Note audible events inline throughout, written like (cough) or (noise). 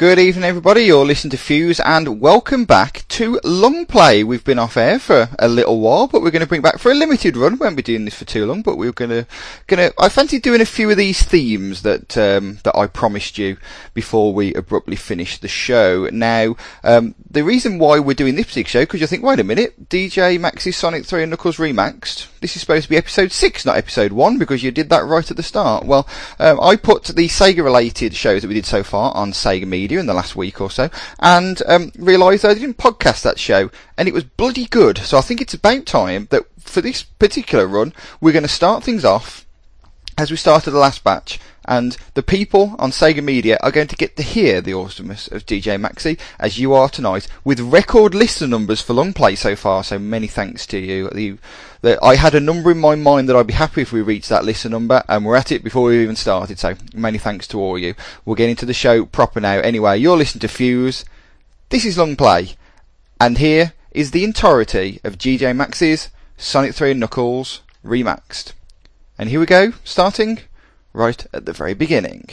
Good evening, everybody. You're listening to Fuse, and welcome back to Long Play. We've been off air for a little while, but we're going to bring back for a limited run. We Won't be doing this for too long, but we're going to, going to. I fancy doing a few of these themes that um, that I promised you before we abruptly finish the show. Now, um, the reason why we're doing this particular show, because you think, wait a minute, DJ Max's Sonic 3 and Knuckles Remaxed. This is supposed to be episode six, not episode one, because you did that right at the start. Well, um, I put the Sega-related shows that we did so far on Sega Media in the last week or so, and um, realised I didn't podcast that show, and it was bloody good. So I think it's about time that for this particular run, we're going to start things off as we started the last batch, and the people on Sega Media are going to get to hear the awesomeness of DJ Maxi, as you are tonight, with record listener numbers for long play so far, so many thanks to you. I had a number in my mind that I'd be happy if we reached that listener number, and we're at it before we even started, so many thanks to all you. We'll get into the show proper now. Anyway, you're listening to Fuse, this is Long Play, and here is the entirety of DJ Maxi's Sonic 3 and Knuckles Remaxed. And here we go, starting right at the very beginning.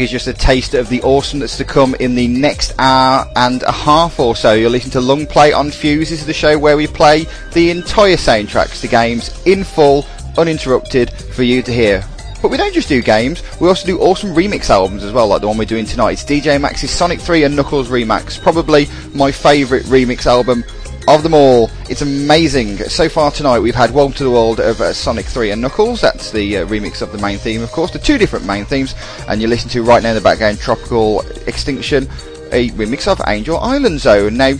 Is just a taste of the awesome that's to come in the next hour and a half or so. You're listening to Long Play on Fuse. This is the show where we play the entire soundtracks to games in full, uninterrupted, for you to hear. But we don't just do games, we also do awesome remix albums as well, like the one we're doing tonight. It's DJ Max's Sonic 3 and Knuckles Remix, probably my favourite remix album of them all. It's amazing. So far tonight we've had Welcome to the World of uh, Sonic 3 and Knuckles. That's the uh, remix of the main theme, of course. The two different main themes. And you listen to right now in the background Tropical Extinction, a remix of Angel Island Zone. Now,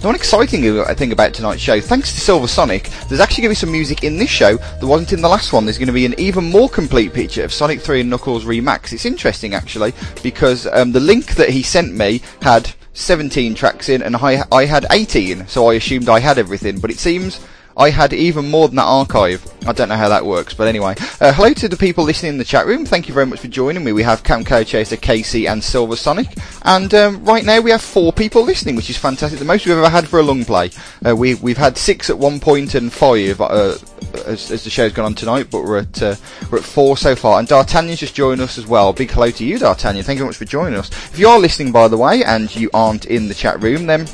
the one exciting thing about tonight's show, thanks to Silver Sonic, there's actually going to be some music in this show that wasn't in the last one. There's going to be an even more complete picture of Sonic 3 and Knuckles Remax. It's interesting actually because um, the link that he sent me had 17 tracks in, and I, I had 18, so I assumed I had everything. But it seems I had even more than that archive. I don't know how that works, but anyway. Uh, hello to the people listening in the chat room. Thank you very much for joining me. We have Camco Chaser, Casey, and Silver Sonic. And um, right now we have four people listening, which is fantastic. The most we've ever had for a long play. Uh, we, we've had six at one point and five uh, as, as, the show's gone on tonight, but we're at uh, we're at four so far. And D'Artagnan's just joined us as well. Big hello to you, D'Artagnan. Thank you very much for joining us. If you are listening, by the way, and you aren't in the chat room, then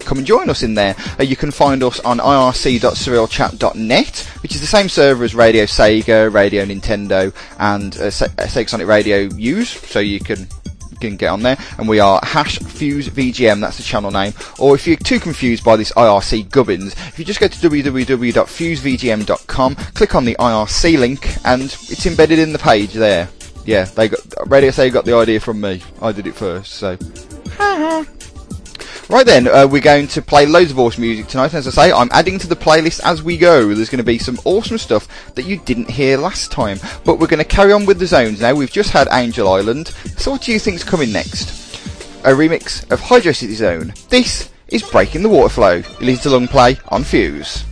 come and join us in there. Uh, you can find us on irc.surrealchat.net, which is the same server as Radio Sega, Radio Nintendo, and uh, Se- uh, Sega Sonic Radio use, so you can can get on there, and we are hash fuse VGM. That's the channel name. Or if you're too confused by this IRC gubbins, if you just go to www.fusevgm.com, click on the IRC link, and it's embedded in the page there. Yeah, they got Radio Sega got the idea from me. I did it first, so. Right then, uh, we're going to play loads of awesome music tonight. As I say, I'm adding to the playlist as we go. There's going to be some awesome stuff that you didn't hear last time. But we're going to carry on with the zones now. We've just had Angel Island. So what do you think's coming next? A remix of Hydro City Zone. This is Breaking the Water Flow. You listen to Long Play on Fuse.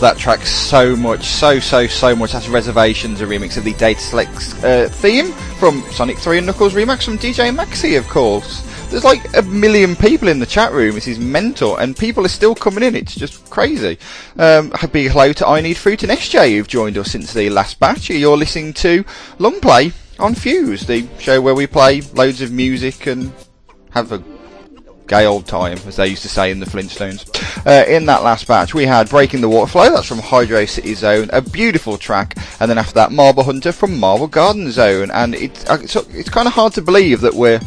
Love that track so much, so so so much. That's Reservations, a remix of the Data Select uh, theme from Sonic 3 and Knuckles remix from DJ Maxi, of course. There's like a million people in the chat room. This is mental, and people are still coming in. It's just crazy. Um, a big hello to I Need Fruit and SJ who've joined us since the last batch. You're listening to Long Play on Fuse, the show where we play loads of music and have a gay old time, as they used to say in the Flintstones. Uh, in that last batch, we had Breaking the Water Flow, that's from Hydro City Zone, a beautiful track, and then after that, Marble Hunter from Marble Garden Zone, and it's, uh, it's, it's kind of hard to believe that we're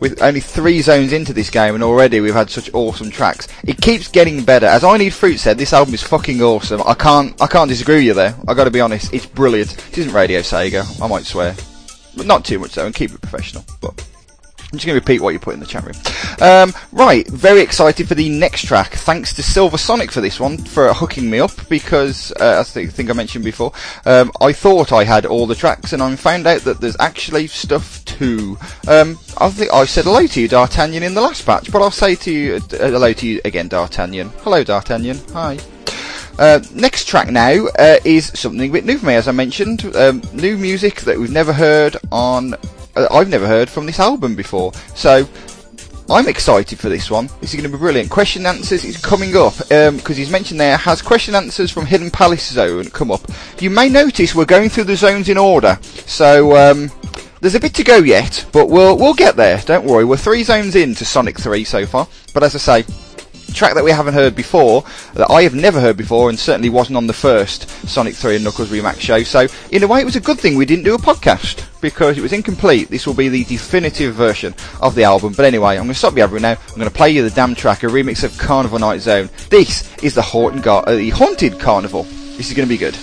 with only three zones into this game and already we've had such awesome tracks. It keeps getting better. As I Need Fruit said, this album is fucking awesome. I can't, I can't disagree with you there. I gotta be honest, it's brilliant. It isn't Radio Sega, I might swear. But not too much though, and keep it professional. But I'm just going to repeat what you put in the chat room. Um, right, very excited for the next track. Thanks to Silver Sonic for this one, for hooking me up, because, uh, as I think I mentioned before, um, I thought I had all the tracks, and I found out that there's actually stuff too. Um, I think I said hello to you, D'Artagnan, in the last batch, but I'll say to you, uh, hello to you again, D'Artagnan. Hello, D'Artagnan. Hi. Uh, next track now uh, is something a bit new for me, as I mentioned. Um, new music that we've never heard on I've never heard from this album before. So I'm excited for this one. This is going to be brilliant. Question answers is coming up because um, he's mentioned there has question answers from Hidden Palace Zone come up. You may notice we're going through the zones in order, so um, there's a bit to go yet, but we'll we'll get there. Don't worry. We're three zones into Sonic 3 so far, but as I say, track that we haven't heard before, that I have never heard before, and certainly wasn't on the first Sonic 3 and Knuckles Remax show. So, in a way, it was a good thing we didn't do a podcast because it was incomplete. This will be the definitive version of the album. But anyway, I'm going to stop you everyone now. I'm going to play you the damn track, a remix of Carnival Night Zone. This is the, Gar- uh, the Haunted Carnival. This is going to be good.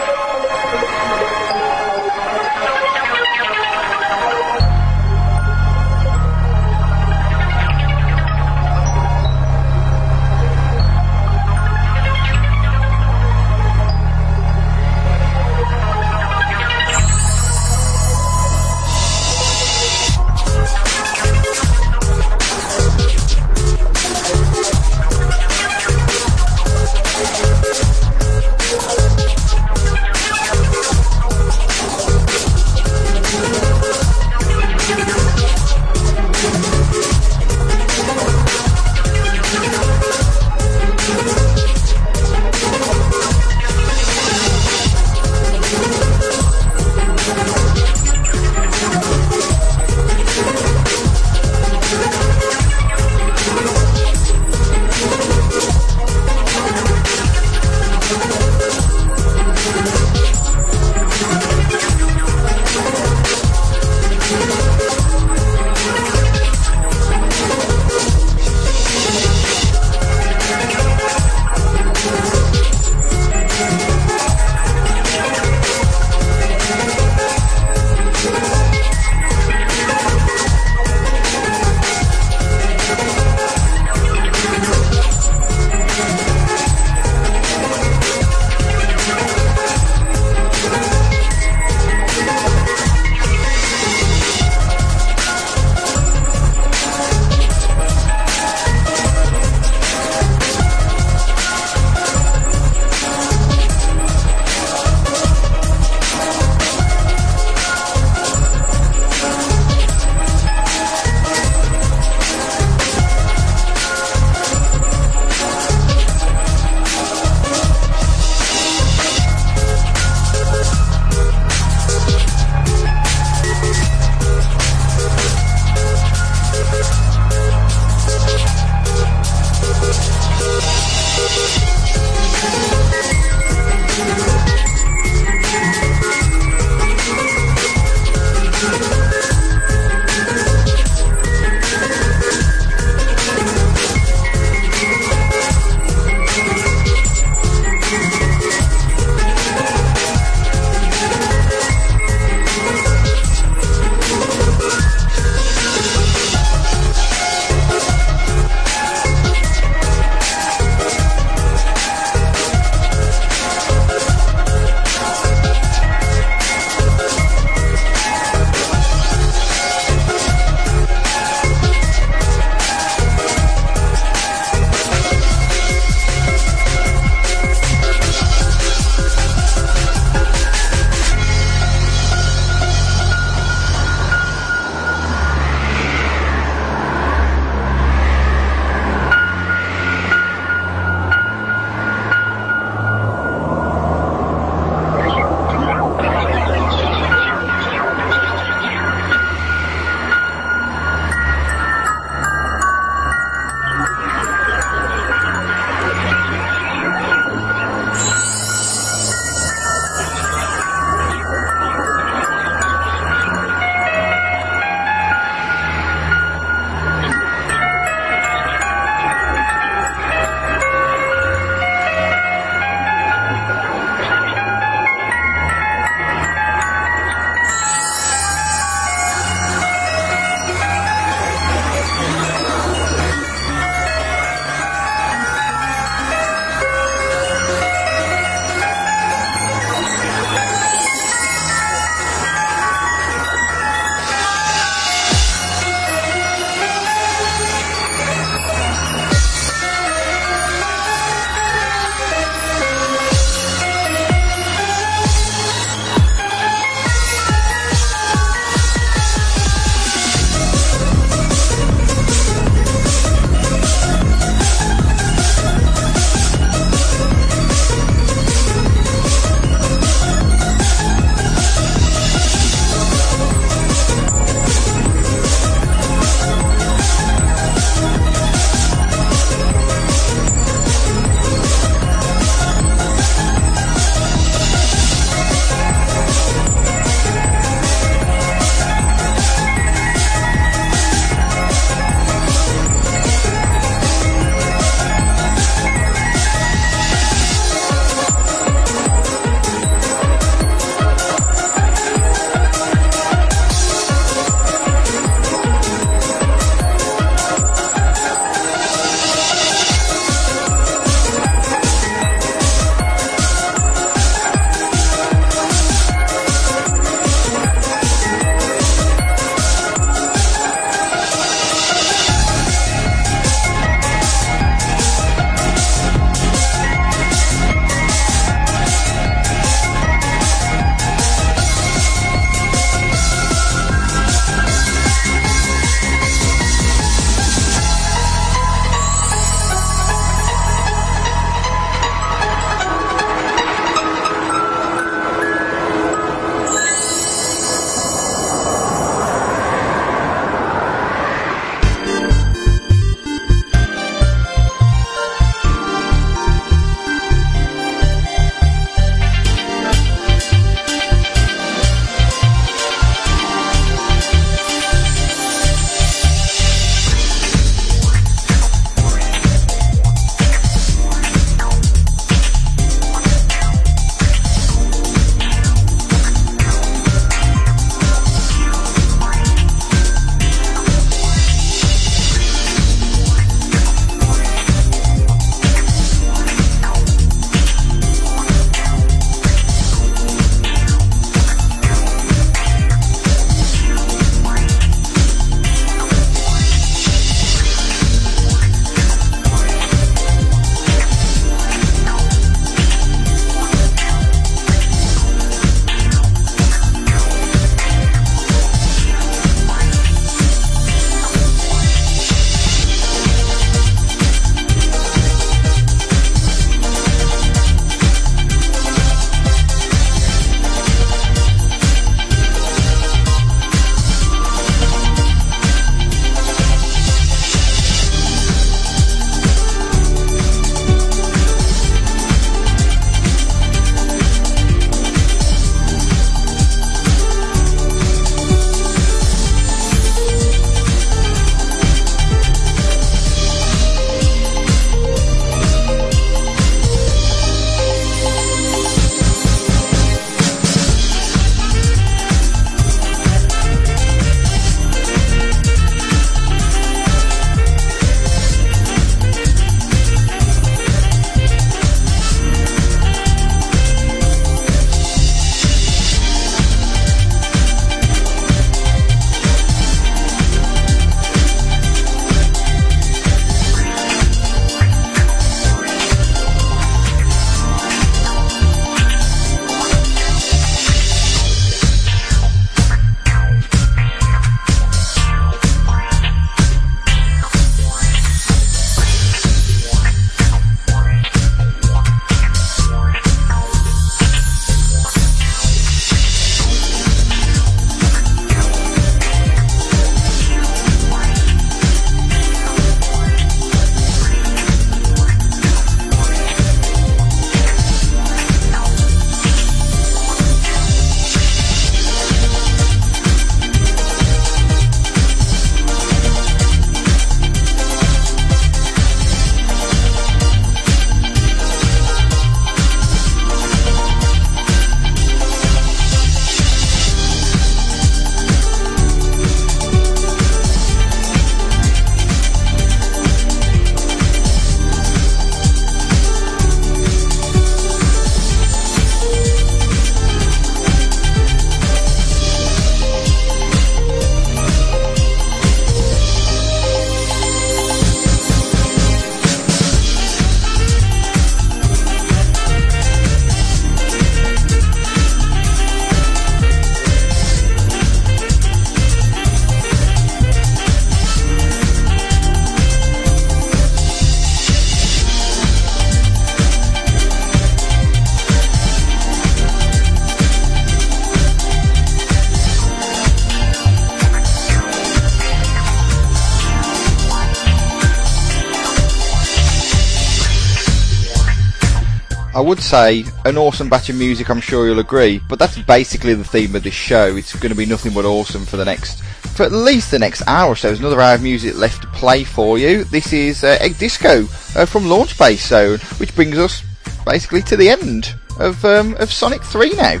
Would say an awesome batch of music, I'm sure you'll agree, but that's basically the theme of this show. It's going to be nothing but awesome for the next, for at least the next hour or so. There's another hour of music left to play for you. This is uh, Egg Disco uh, from Launch Base Zone, which brings us basically to the end of, um, of Sonic 3 now.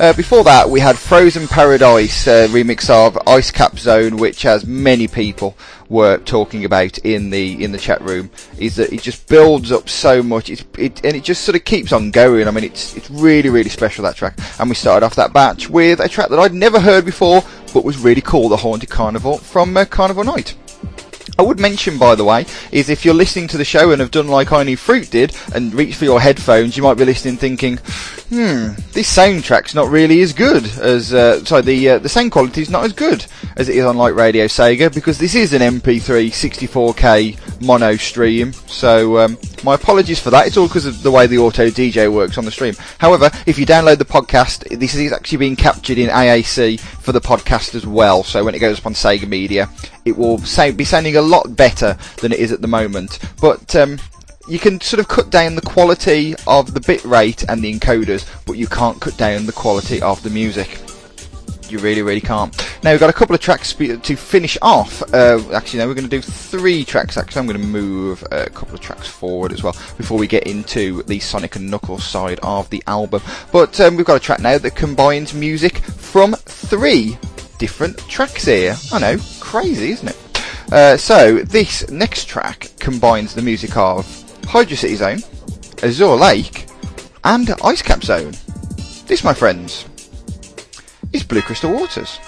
Uh, before that, we had Frozen Paradise remix of Ice Cap Zone, which, as many people were talking about in the in the chat room, is that it just builds up so much, it, and it just sort of keeps on going. I mean, it's it's really really special that track. And we started off that batch with a track that I'd never heard before, but was really cool, the Haunted Carnival from uh, Carnival Night. I would mention, by the way, is if you're listening to the show and have done like I Knew Fruit did and reached for your headphones, you might be listening thinking, hmm, this soundtrack's not really as good as, uh, sorry, the, uh, the sound quality's not as good as it is on like Radio Sega because this is an MP3 64K mono stream. So, um, my apologies for that. It's all because of the way the auto DJ works on the stream. However, if you download the podcast, this is actually being captured in AAC for the podcast as well. So when it goes up on Sega Media, it will say, be sounding a lot better than it is at the moment. But um, you can sort of cut down the quality of the bit rate and the encoders, but you can't cut down the quality of the music. You really, really can't. Now we've got a couple of tracks to finish off. Uh, actually, no, we're going to do three tracks. Actually, I'm going to move a couple of tracks forward as well before we get into the Sonic and Knuckles side of the album. But um, we've got a track now that combines music from three different tracks here. I know, crazy, isn't it? Uh, so this next track combines the music of Hydro City Zone, Azure Lake, and Ice Cap Zone. This, my friends, is Blue Crystal Waters.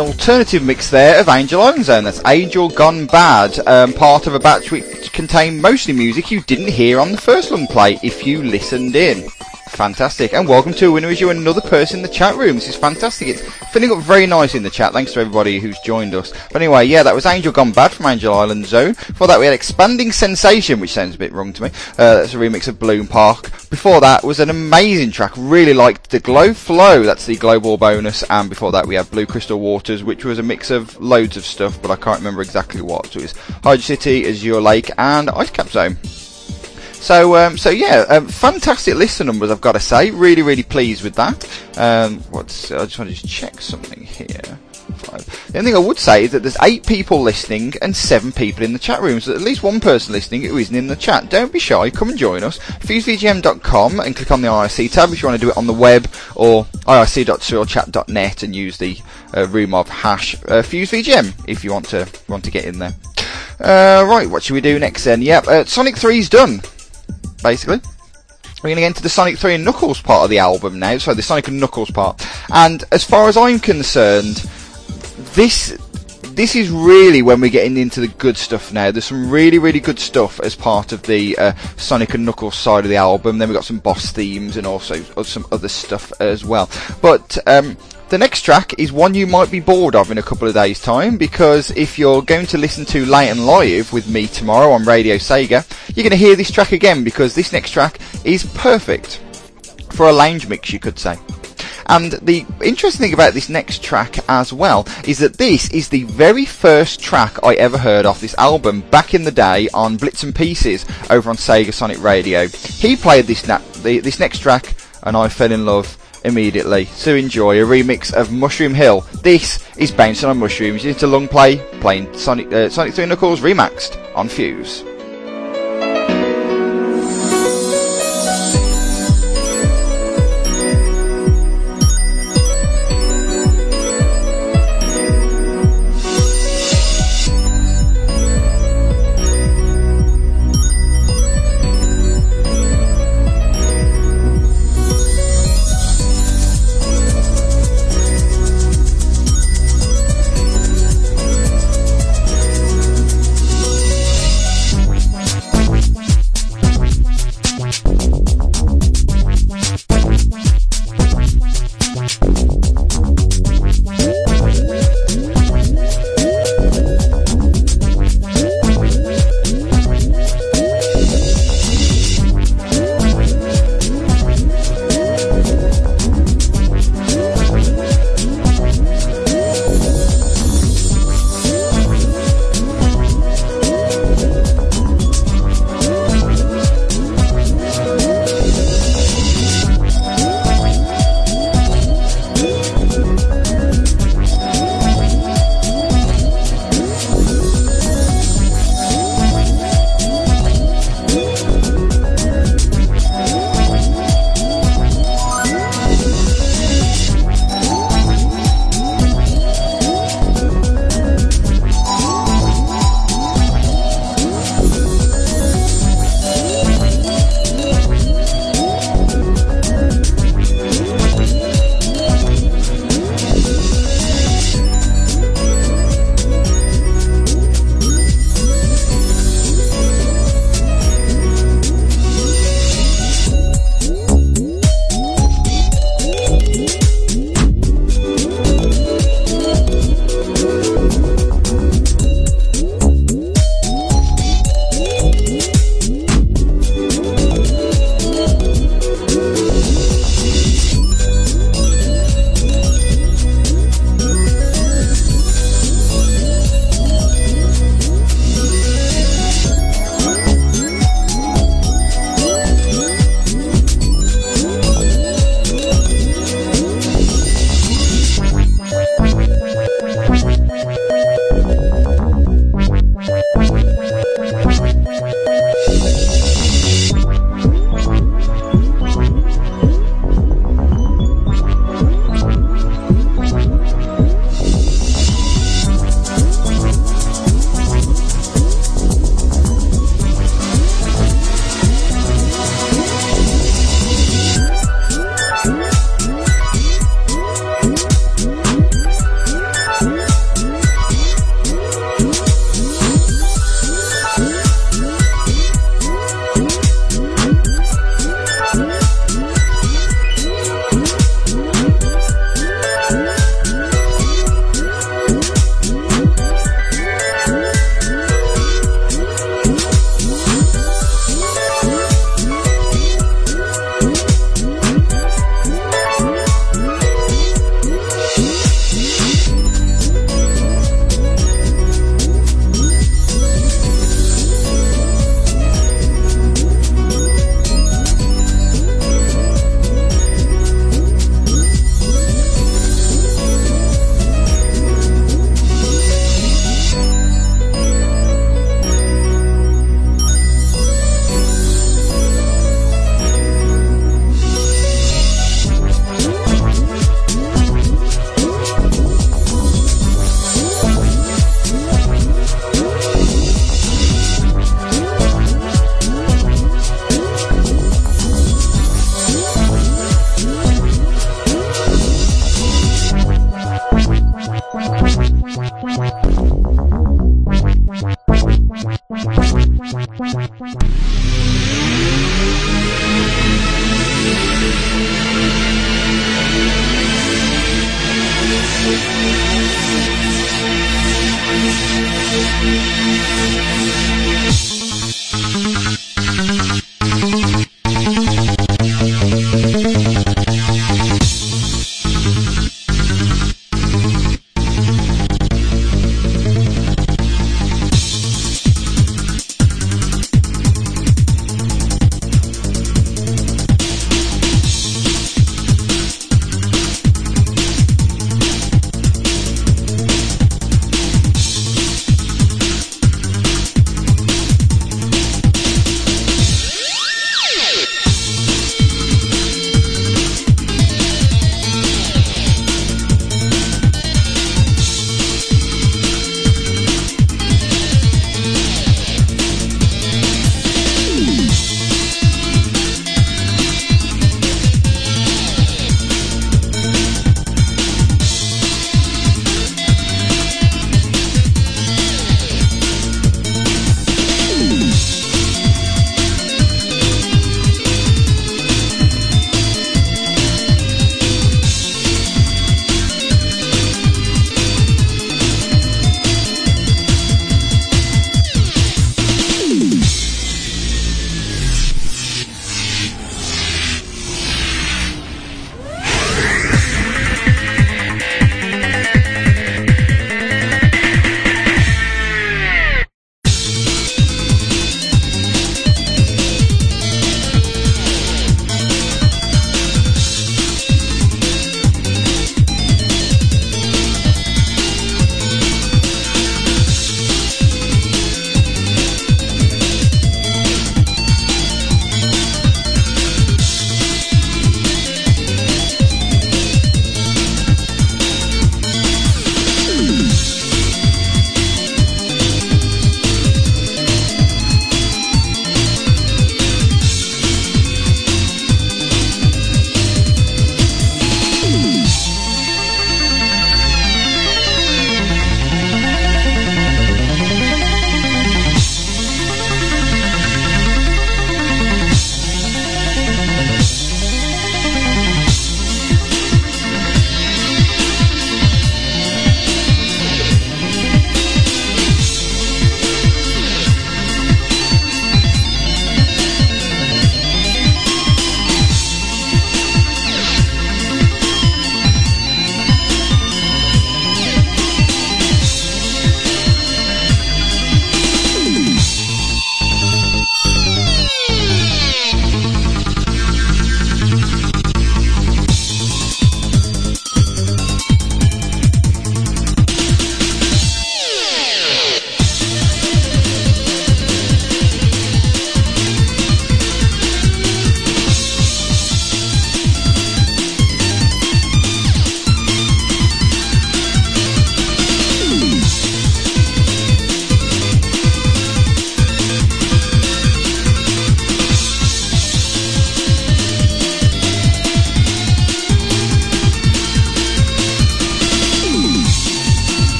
An alternative mix there of Angel Island Zone. That's Angel Gone Bad, um, part of a batch which contained mostly music you didn't hear on the first long play if you listened in. Fantastic. And welcome to winner as you another person in the chat room. This is fantastic. It's filling up very nice in the chat. Thanks to everybody who's joined us. But anyway, yeah, that was Angel Gone Bad from Angel Island Zone. Before that we had Expanding Sensation, which sounds a bit wrong to me. Uh, that's a remix of Bloom Park. Before that was an amazing track. Really liked the Glow Flow. That's the global bonus. And before that we had Blue Crystal Waters, which was a mix of loads of stuff, but I can't remember exactly what. So it was Hydro City, Azure Lake, and Ice Cap Zone. So, um, so yeah, um, fantastic listener numbers, I've got to say. Really, really pleased with that. Um, what's, I just want to just check something here. The only thing I would say is that there's eight people listening and seven people in the chat room. So at least one person listening who isn't in the chat. Don't be shy. Come and join us. FuseVGM.com and click on the IRC tab if you want to do it on the web or irc.surrealchat.net and use the uh, room of hash uh, FuseVGM if you want to want to get in there. Uh, right, what should we do next then? Yep, uh, Sonic 3's done basically. We're going to get into the Sonic 3 and Knuckles part of the album now, so the Sonic and Knuckles part. And as far as I'm concerned, this this is really when we're getting into the good stuff now. There's some really, really good stuff as part of the uh, Sonic and Knuckles side of the album. Then we've got some boss themes and also some other stuff as well. But um, the next track is one you might be bored of in a couple of days' time because if you're going to listen to Late and Live with me tomorrow on Radio Sega, you're going to hear this track again because this next track is perfect for a lounge mix, you could say. And the interesting thing about this next track as well is that this is the very first track I ever heard off this album back in the day on Blitz and Pieces over on Sega Sonic Radio. He played this, na- the, this next track and I fell in love immediately. So enjoy a remix of Mushroom Hill. This is Bouncing on Mushrooms. It's a long play playing Sonic, uh, Sonic 3 Knuckles remaxed on Fuse.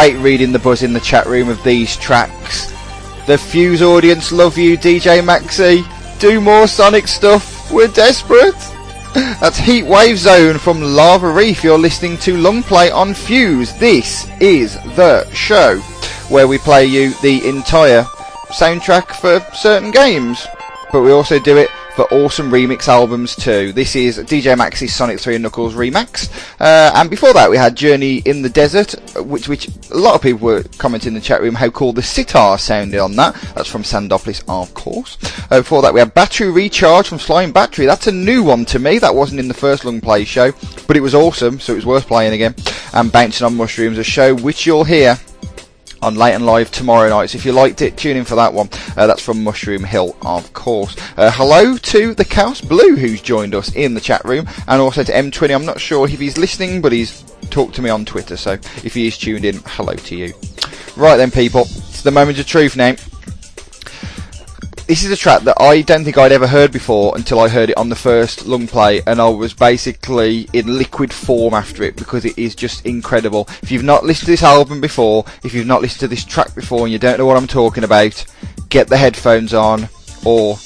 Great reading the buzz in the chat room of these tracks. The Fuse audience love you, DJ Maxi. Do more Sonic stuff. We're desperate. (laughs) That's Heatwave Zone from Lava Reef. You're listening to Long Play on Fuse. This is the show where we play you the entire soundtrack for certain games. But we also do it awesome remix albums too. This is DJ Max's Sonic 3 and Knuckles remix. Uh, and before that we had Journey in the Desert, which which a lot of people were commenting in the chat room how cool the sitar sounded on that. That's from Sandopolis, of course. Uh, before that we had Battery Recharge from Slime Battery. That's a new one to me. That wasn't in the first Long Play show, but it was awesome, so it was worth playing again. And Bouncing on Mushrooms, a show which you'll hear on Late and Live tomorrow night. So if you liked it, tune in for that one. Uh, that's from Mushroom Hill, of course. Uh, hello to the Chaos Blue who's joined us in the chat room, and also to M20. I'm not sure if he's listening, but he's talked to me on Twitter. So if he is tuned in, hello to you. Right then, people, it's the moment of truth now this is a track that I don't think I'd ever heard before until I heard it on the first long play, and I was basically in liquid form after it because it is just incredible. If you've not listened to this album before, if you've not listened to this track before, and you don't know what I'm talking about, get the headphones on or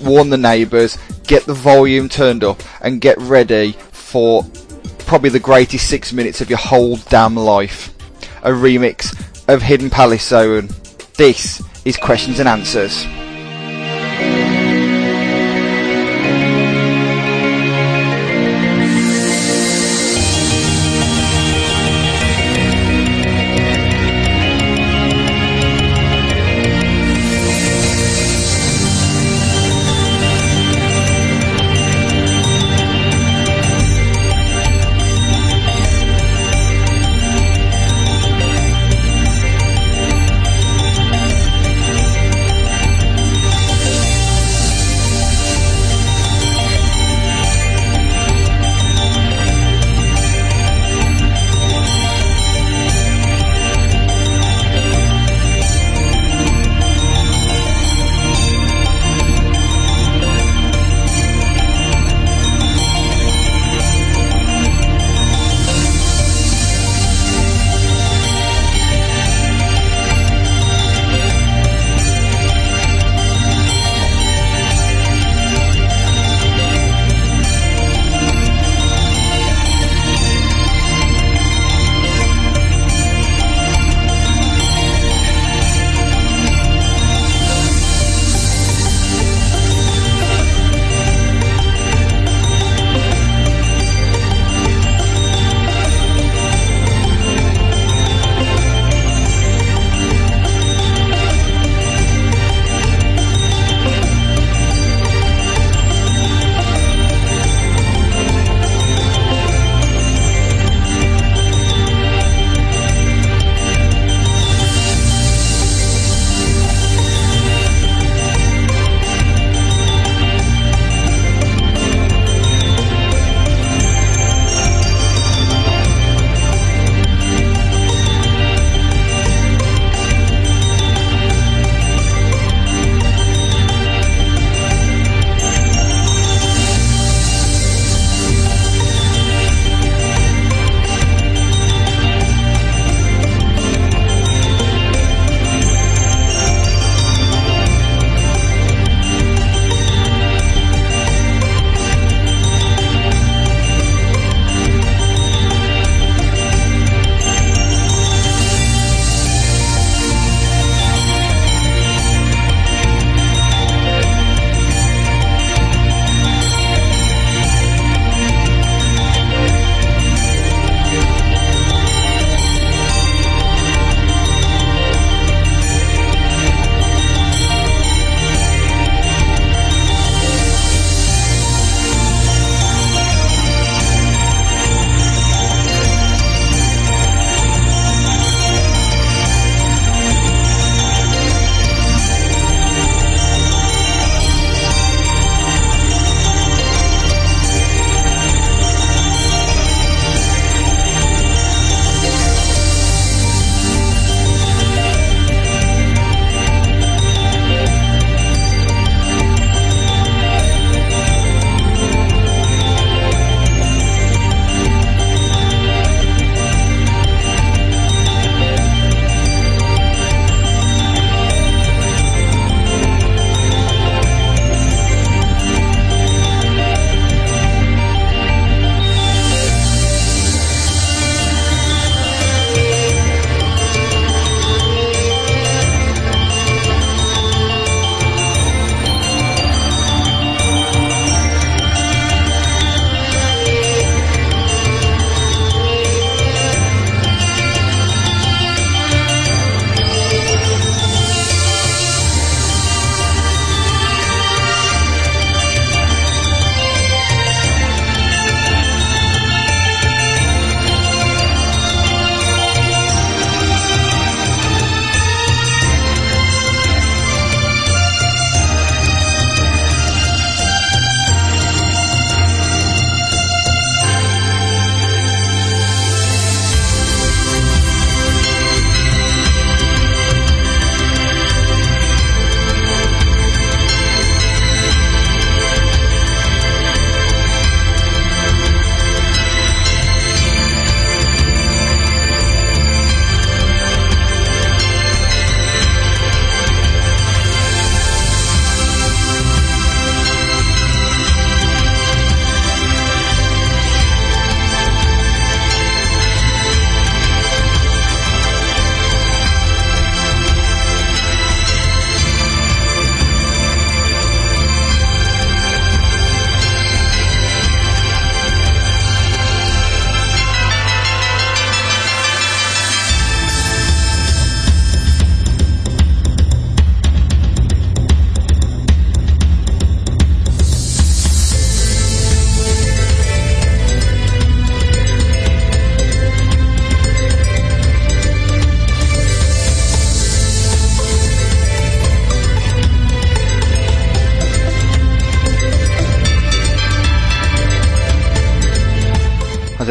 warn the neighbours, get the volume turned up, and get ready for probably the greatest six minutes of your whole damn life. A remix of Hidden Palace Zone. This is Questions and Answers.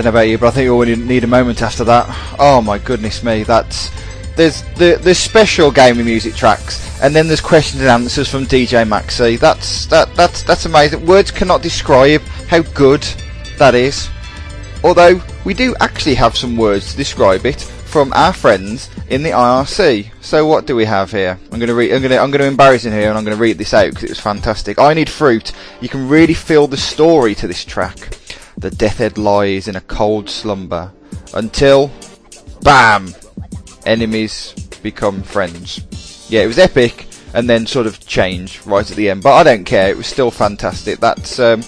Don't know about you, but I think you all need a moment after that. Oh my goodness me, that's there's the the special gaming music tracks, and then there's questions and answers from DJ Maxi. That's that that's that's amazing. Words cannot describe how good that is. Although we do actually have some words to describe it from our friends in the IRC. So what do we have here? I'm to read. I'm to I'm to embarrass him here, and I'm going to read this out because it was fantastic. I need fruit. You can really feel the story to this track. The death head lies in a cold slumber until, bam, enemies become friends. Yeah, it was epic, and then sort of changed right at the end. But I don't care. It was still fantastic. That's um,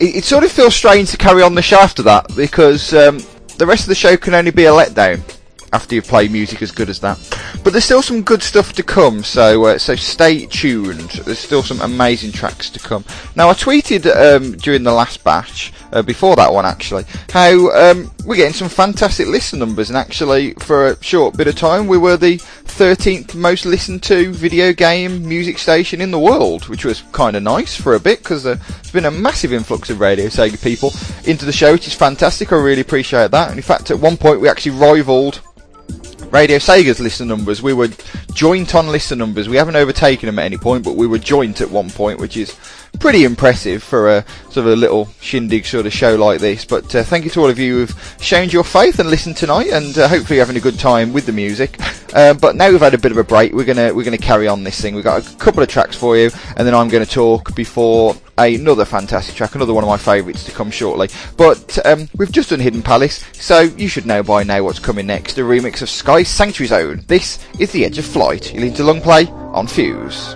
it, it, sort of feels strange to carry on the show after that because um, the rest of the show can only be a letdown after you play music as good as that. But there's still some good stuff to come, so uh, so stay tuned. There's still some amazing tracks to come. Now I tweeted um, during the last batch, uh, before that one actually, how um, we're getting some fantastic listen numbers, and actually for a short bit of time we were the 13th most listened to video game music station in the world, which was kind of nice for a bit because uh, there's been a massive influx of Radio Sega people into the show, which is fantastic. I really appreciate that. And in fact, at one point we actually rivaled Radio Sega's listener numbers. We were joint on listener numbers. We haven't overtaken them at any point, but we were joint at one point, which is pretty impressive for a sort of a little shindig sort of show like this. But uh, thank you to all of you who've shown your faith and listened tonight, and uh, hopefully having a good time with the music. Uh, but now we've had a bit of a break, we're gonna we're gonna carry on this thing. We've got a couple of tracks for you, and then I'm going to talk before another fantastic track, another one of my favourites to come shortly. But um, we've just done Hidden Palace, so you should know by now what's coming next. A remix of Sky Sanctuary Zone. This is The Edge of Flight. You need to Long Play on Fuse.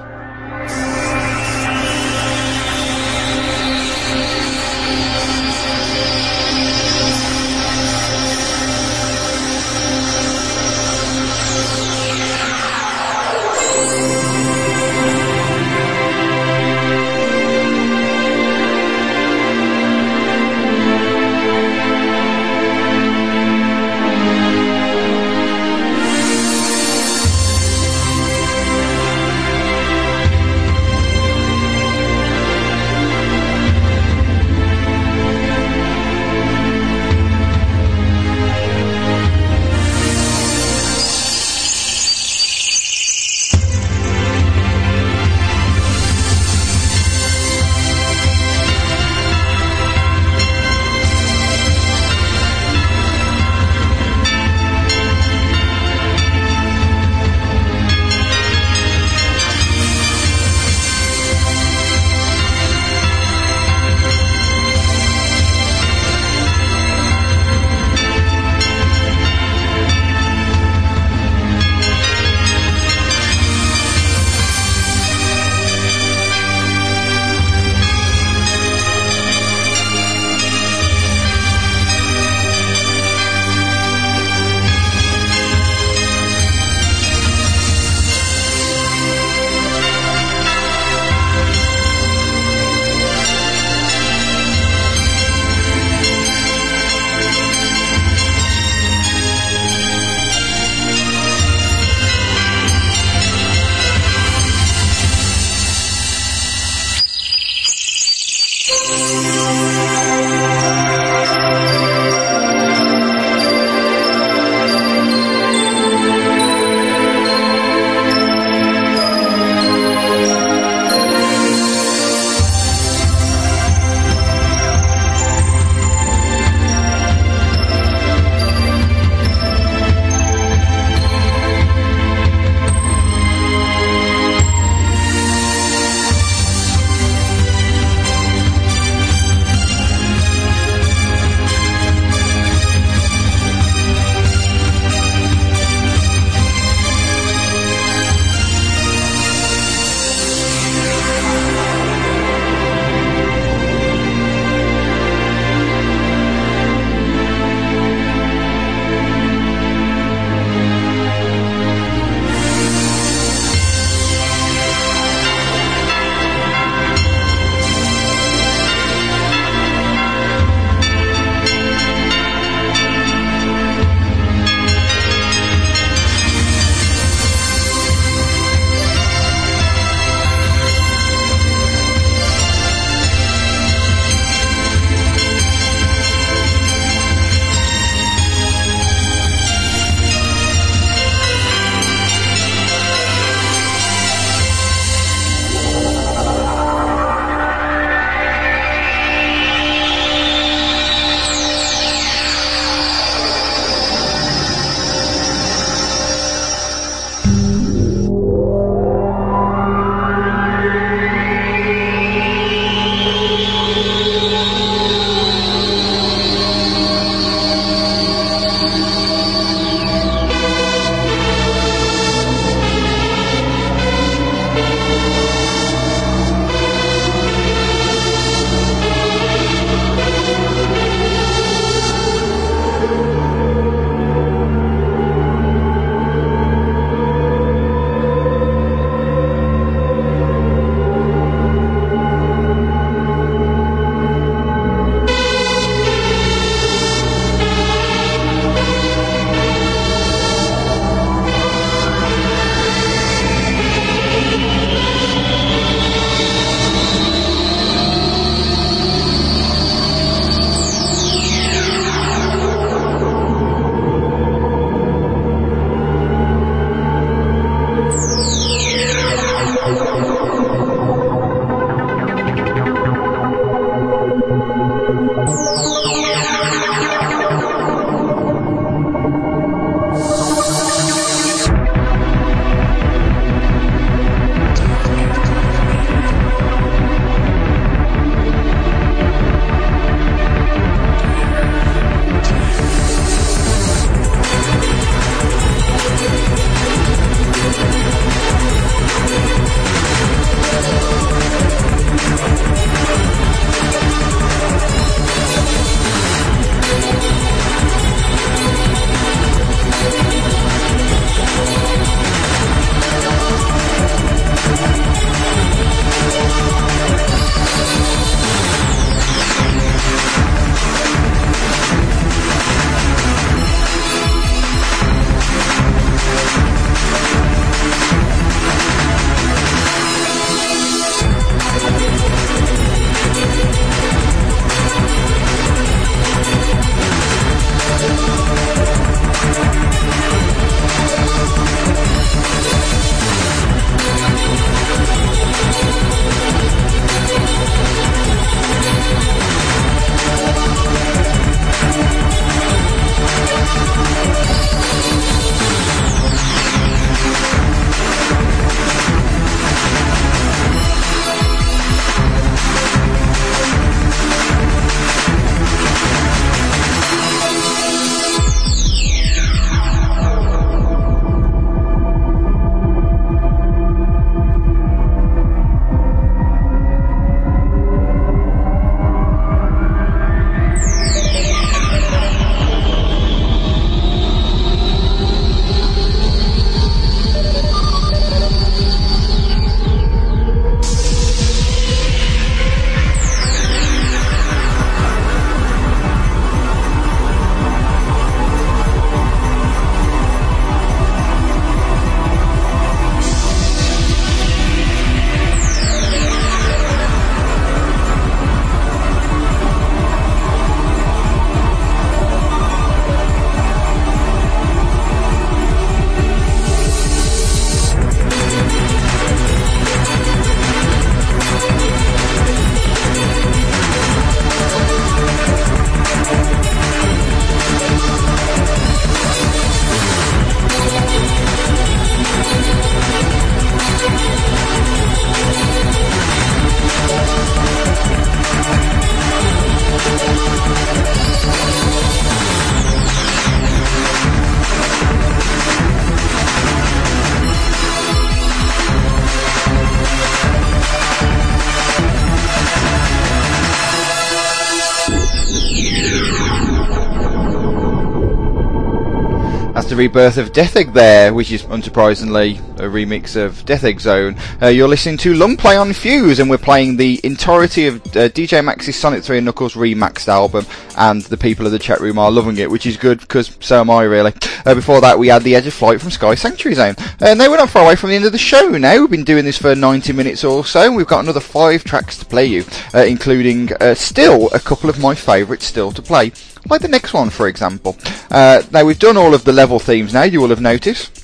Rebirth of Death Egg there, which is unsurprisingly a remix of Death Egg Zone. Uh, you're listening to Long Play on Fuse, and we're playing the entirety of uh, DJ Max's Sonic 3 and Knuckles remaxed album, and the people of the chat room are loving it, which is good because so am I really. Uh, before that, we had The Edge of Flight from Sky Sanctuary Zone. Uh, now we're not far away from the end of the show now. We've been doing this for 90 minutes or so, and we've got another five tracks to play you, uh, including uh, still a couple of my favourites still to play like the next one, for example. Uh, now we've done all of the level themes now. You will have noticed.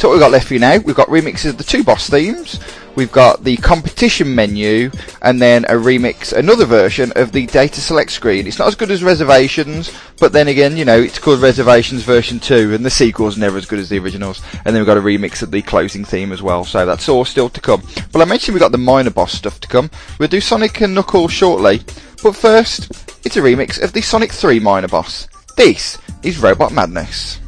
So what we've got left for you now, we've got remixes of the two boss themes, we've got the competition menu, and then a remix, another version of the data select screen. It's not as good as Reservations, but then again, you know, it's called Reservations version 2, and the sequel's never as good as the originals. And then we've got a remix of the closing theme as well, so that's all still to come. But I mentioned we've got the minor boss stuff to come. We'll do Sonic and Knuckles shortly, but first, it's a remix of the Sonic 3 minor boss. This is Robot Madness.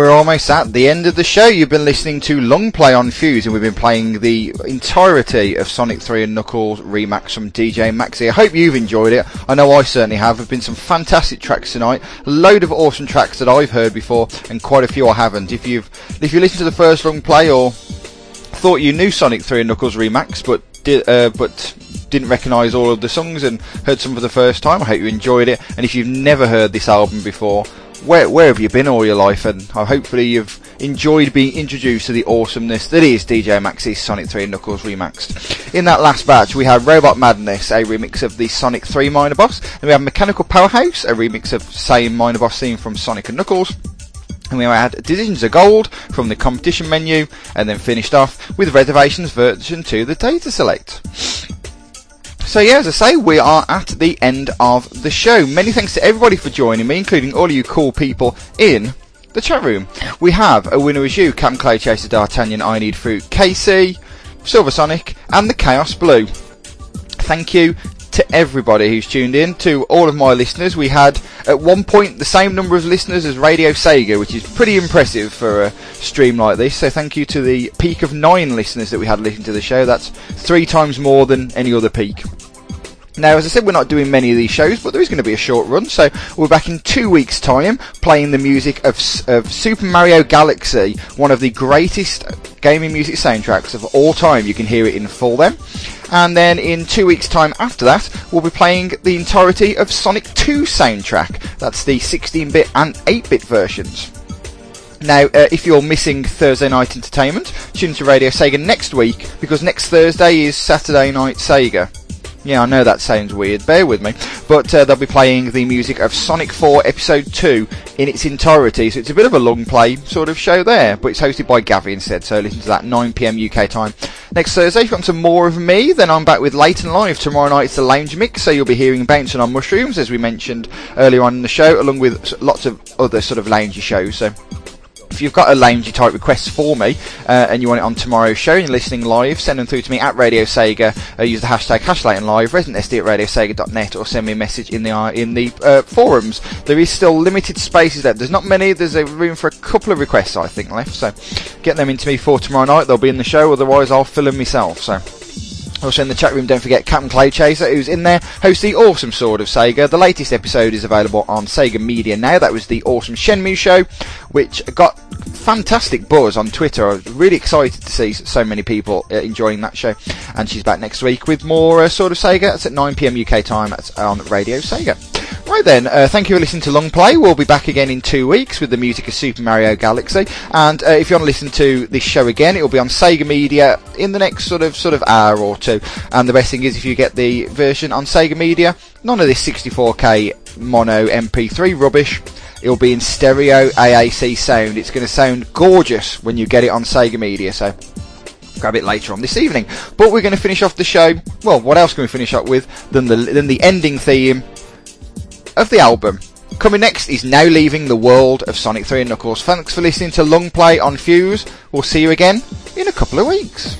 We're almost at the end of the show. You've been listening to Long Play on Fuse, and we've been playing the entirety of Sonic 3 and Knuckles Remax from DJ Maxi. I hope you've enjoyed it. I know I certainly have. There have been some fantastic tracks tonight, a load of awesome tracks that I've heard before, and quite a few I haven't. If you've if you listened to the first Long Play or thought you knew Sonic 3 and Knuckles Remax, but did, uh, but didn't recognise all of the songs and heard some for the first time, I hope you enjoyed it. And if you've never heard this album before, where where have you been all your life? And hopefully you've enjoyed being introduced to the awesomeness that is DJ Maxi's Sonic 3 Knuckles Remaxed. In that last batch, we had Robot Madness, a remix of the Sonic 3 Minor Boss, and we have Mechanical Powerhouse, a remix of same Minor Boss theme from Sonic and Knuckles. And we had Decisions of Gold from the competition menu, and then finished off with Reservations version 2 the data select. So yeah, as I say, we are at the end of the show. Many thanks to everybody for joining me, including all of you cool people in the chat room. We have a winner as you, Cam Clay Chaser D'Artagnan, I Need Fruit, Casey, Silver Sonic, and the Chaos Blue. Thank you to everybody who's tuned in, to all of my listeners. We had at one point the same number of listeners as Radio Sega, which is pretty impressive for a stream like this. So thank you to the peak of nine listeners that we had listening to the show. That's three times more than any other peak. Now, as I said, we're not doing many of these shows, but there is going to be a short run, so we're back in two weeks' time playing the music of, of Super Mario Galaxy, one of the greatest gaming music soundtracks of all time. You can hear it in full then. And then in two weeks' time after that, we'll be playing the entirety of Sonic 2 soundtrack. That's the 16-bit and 8-bit versions. Now, uh, if you're missing Thursday night entertainment, tune to Radio Sega next week because next Thursday is Saturday Night Sega. Yeah, I know that sounds weird, bear with me. But uh, they'll be playing the music of Sonic 4 Episode 2 in its entirety, so it's a bit of a long play sort of show there, but it's hosted by Gavi instead, so listen to that 9pm UK time. Next Thursday, if you want some more of me, then I'm back with Late and Live. Tomorrow night it's the Lounge Mix, so you'll be hearing Bouncing on Mushrooms, as we mentioned earlier on in the show, along with lots of other sort of loungy shows, so if you've got a loungy type request for me uh, and you want it on tomorrow's show and you're listening live, send them through to me at Radio Sega. Uh, use the hashtag HashLaytonLive, ResidentSD at RadioSega.net, or send me a message in the uh, in the uh, forums. There is still limited spaces left. There's not many. There's a room for a couple of requests I think left. So get them into me for tomorrow night. They'll be in the show. Otherwise, I'll fill them myself. So. Also in the chat room, don't forget Captain Clay Chaser, who's in there, hosts the awesome Sword of Sega. The latest episode is available on Sega Media now. That was the awesome Shenmue show, which got fantastic buzz on Twitter. I was really excited to see so many people uh, enjoying that show. And she's back next week with more uh, Sword of Sega. That's at 9pm UK time. That's on Radio Sega. Right then, uh, thank you for listening to Long Play. We'll be back again in two weeks with the music of Super Mario Galaxy. And uh, if you want to listen to this show again, it will be on Sega Media in the next sort of sort of hour or two. And the best thing is if you get the version on Sega Media, none of this 64k mono MP3 rubbish. It'll be in stereo AAC sound. It's going to sound gorgeous when you get it on Sega Media. So grab it later on this evening. But we're going to finish off the show. Well, what else can we finish up with than the than the ending theme of the album? Coming next is Now Leaving the World of Sonic 3 and Knuckles. Thanks for listening to Long Play on Fuse. We'll see you again in a couple of weeks.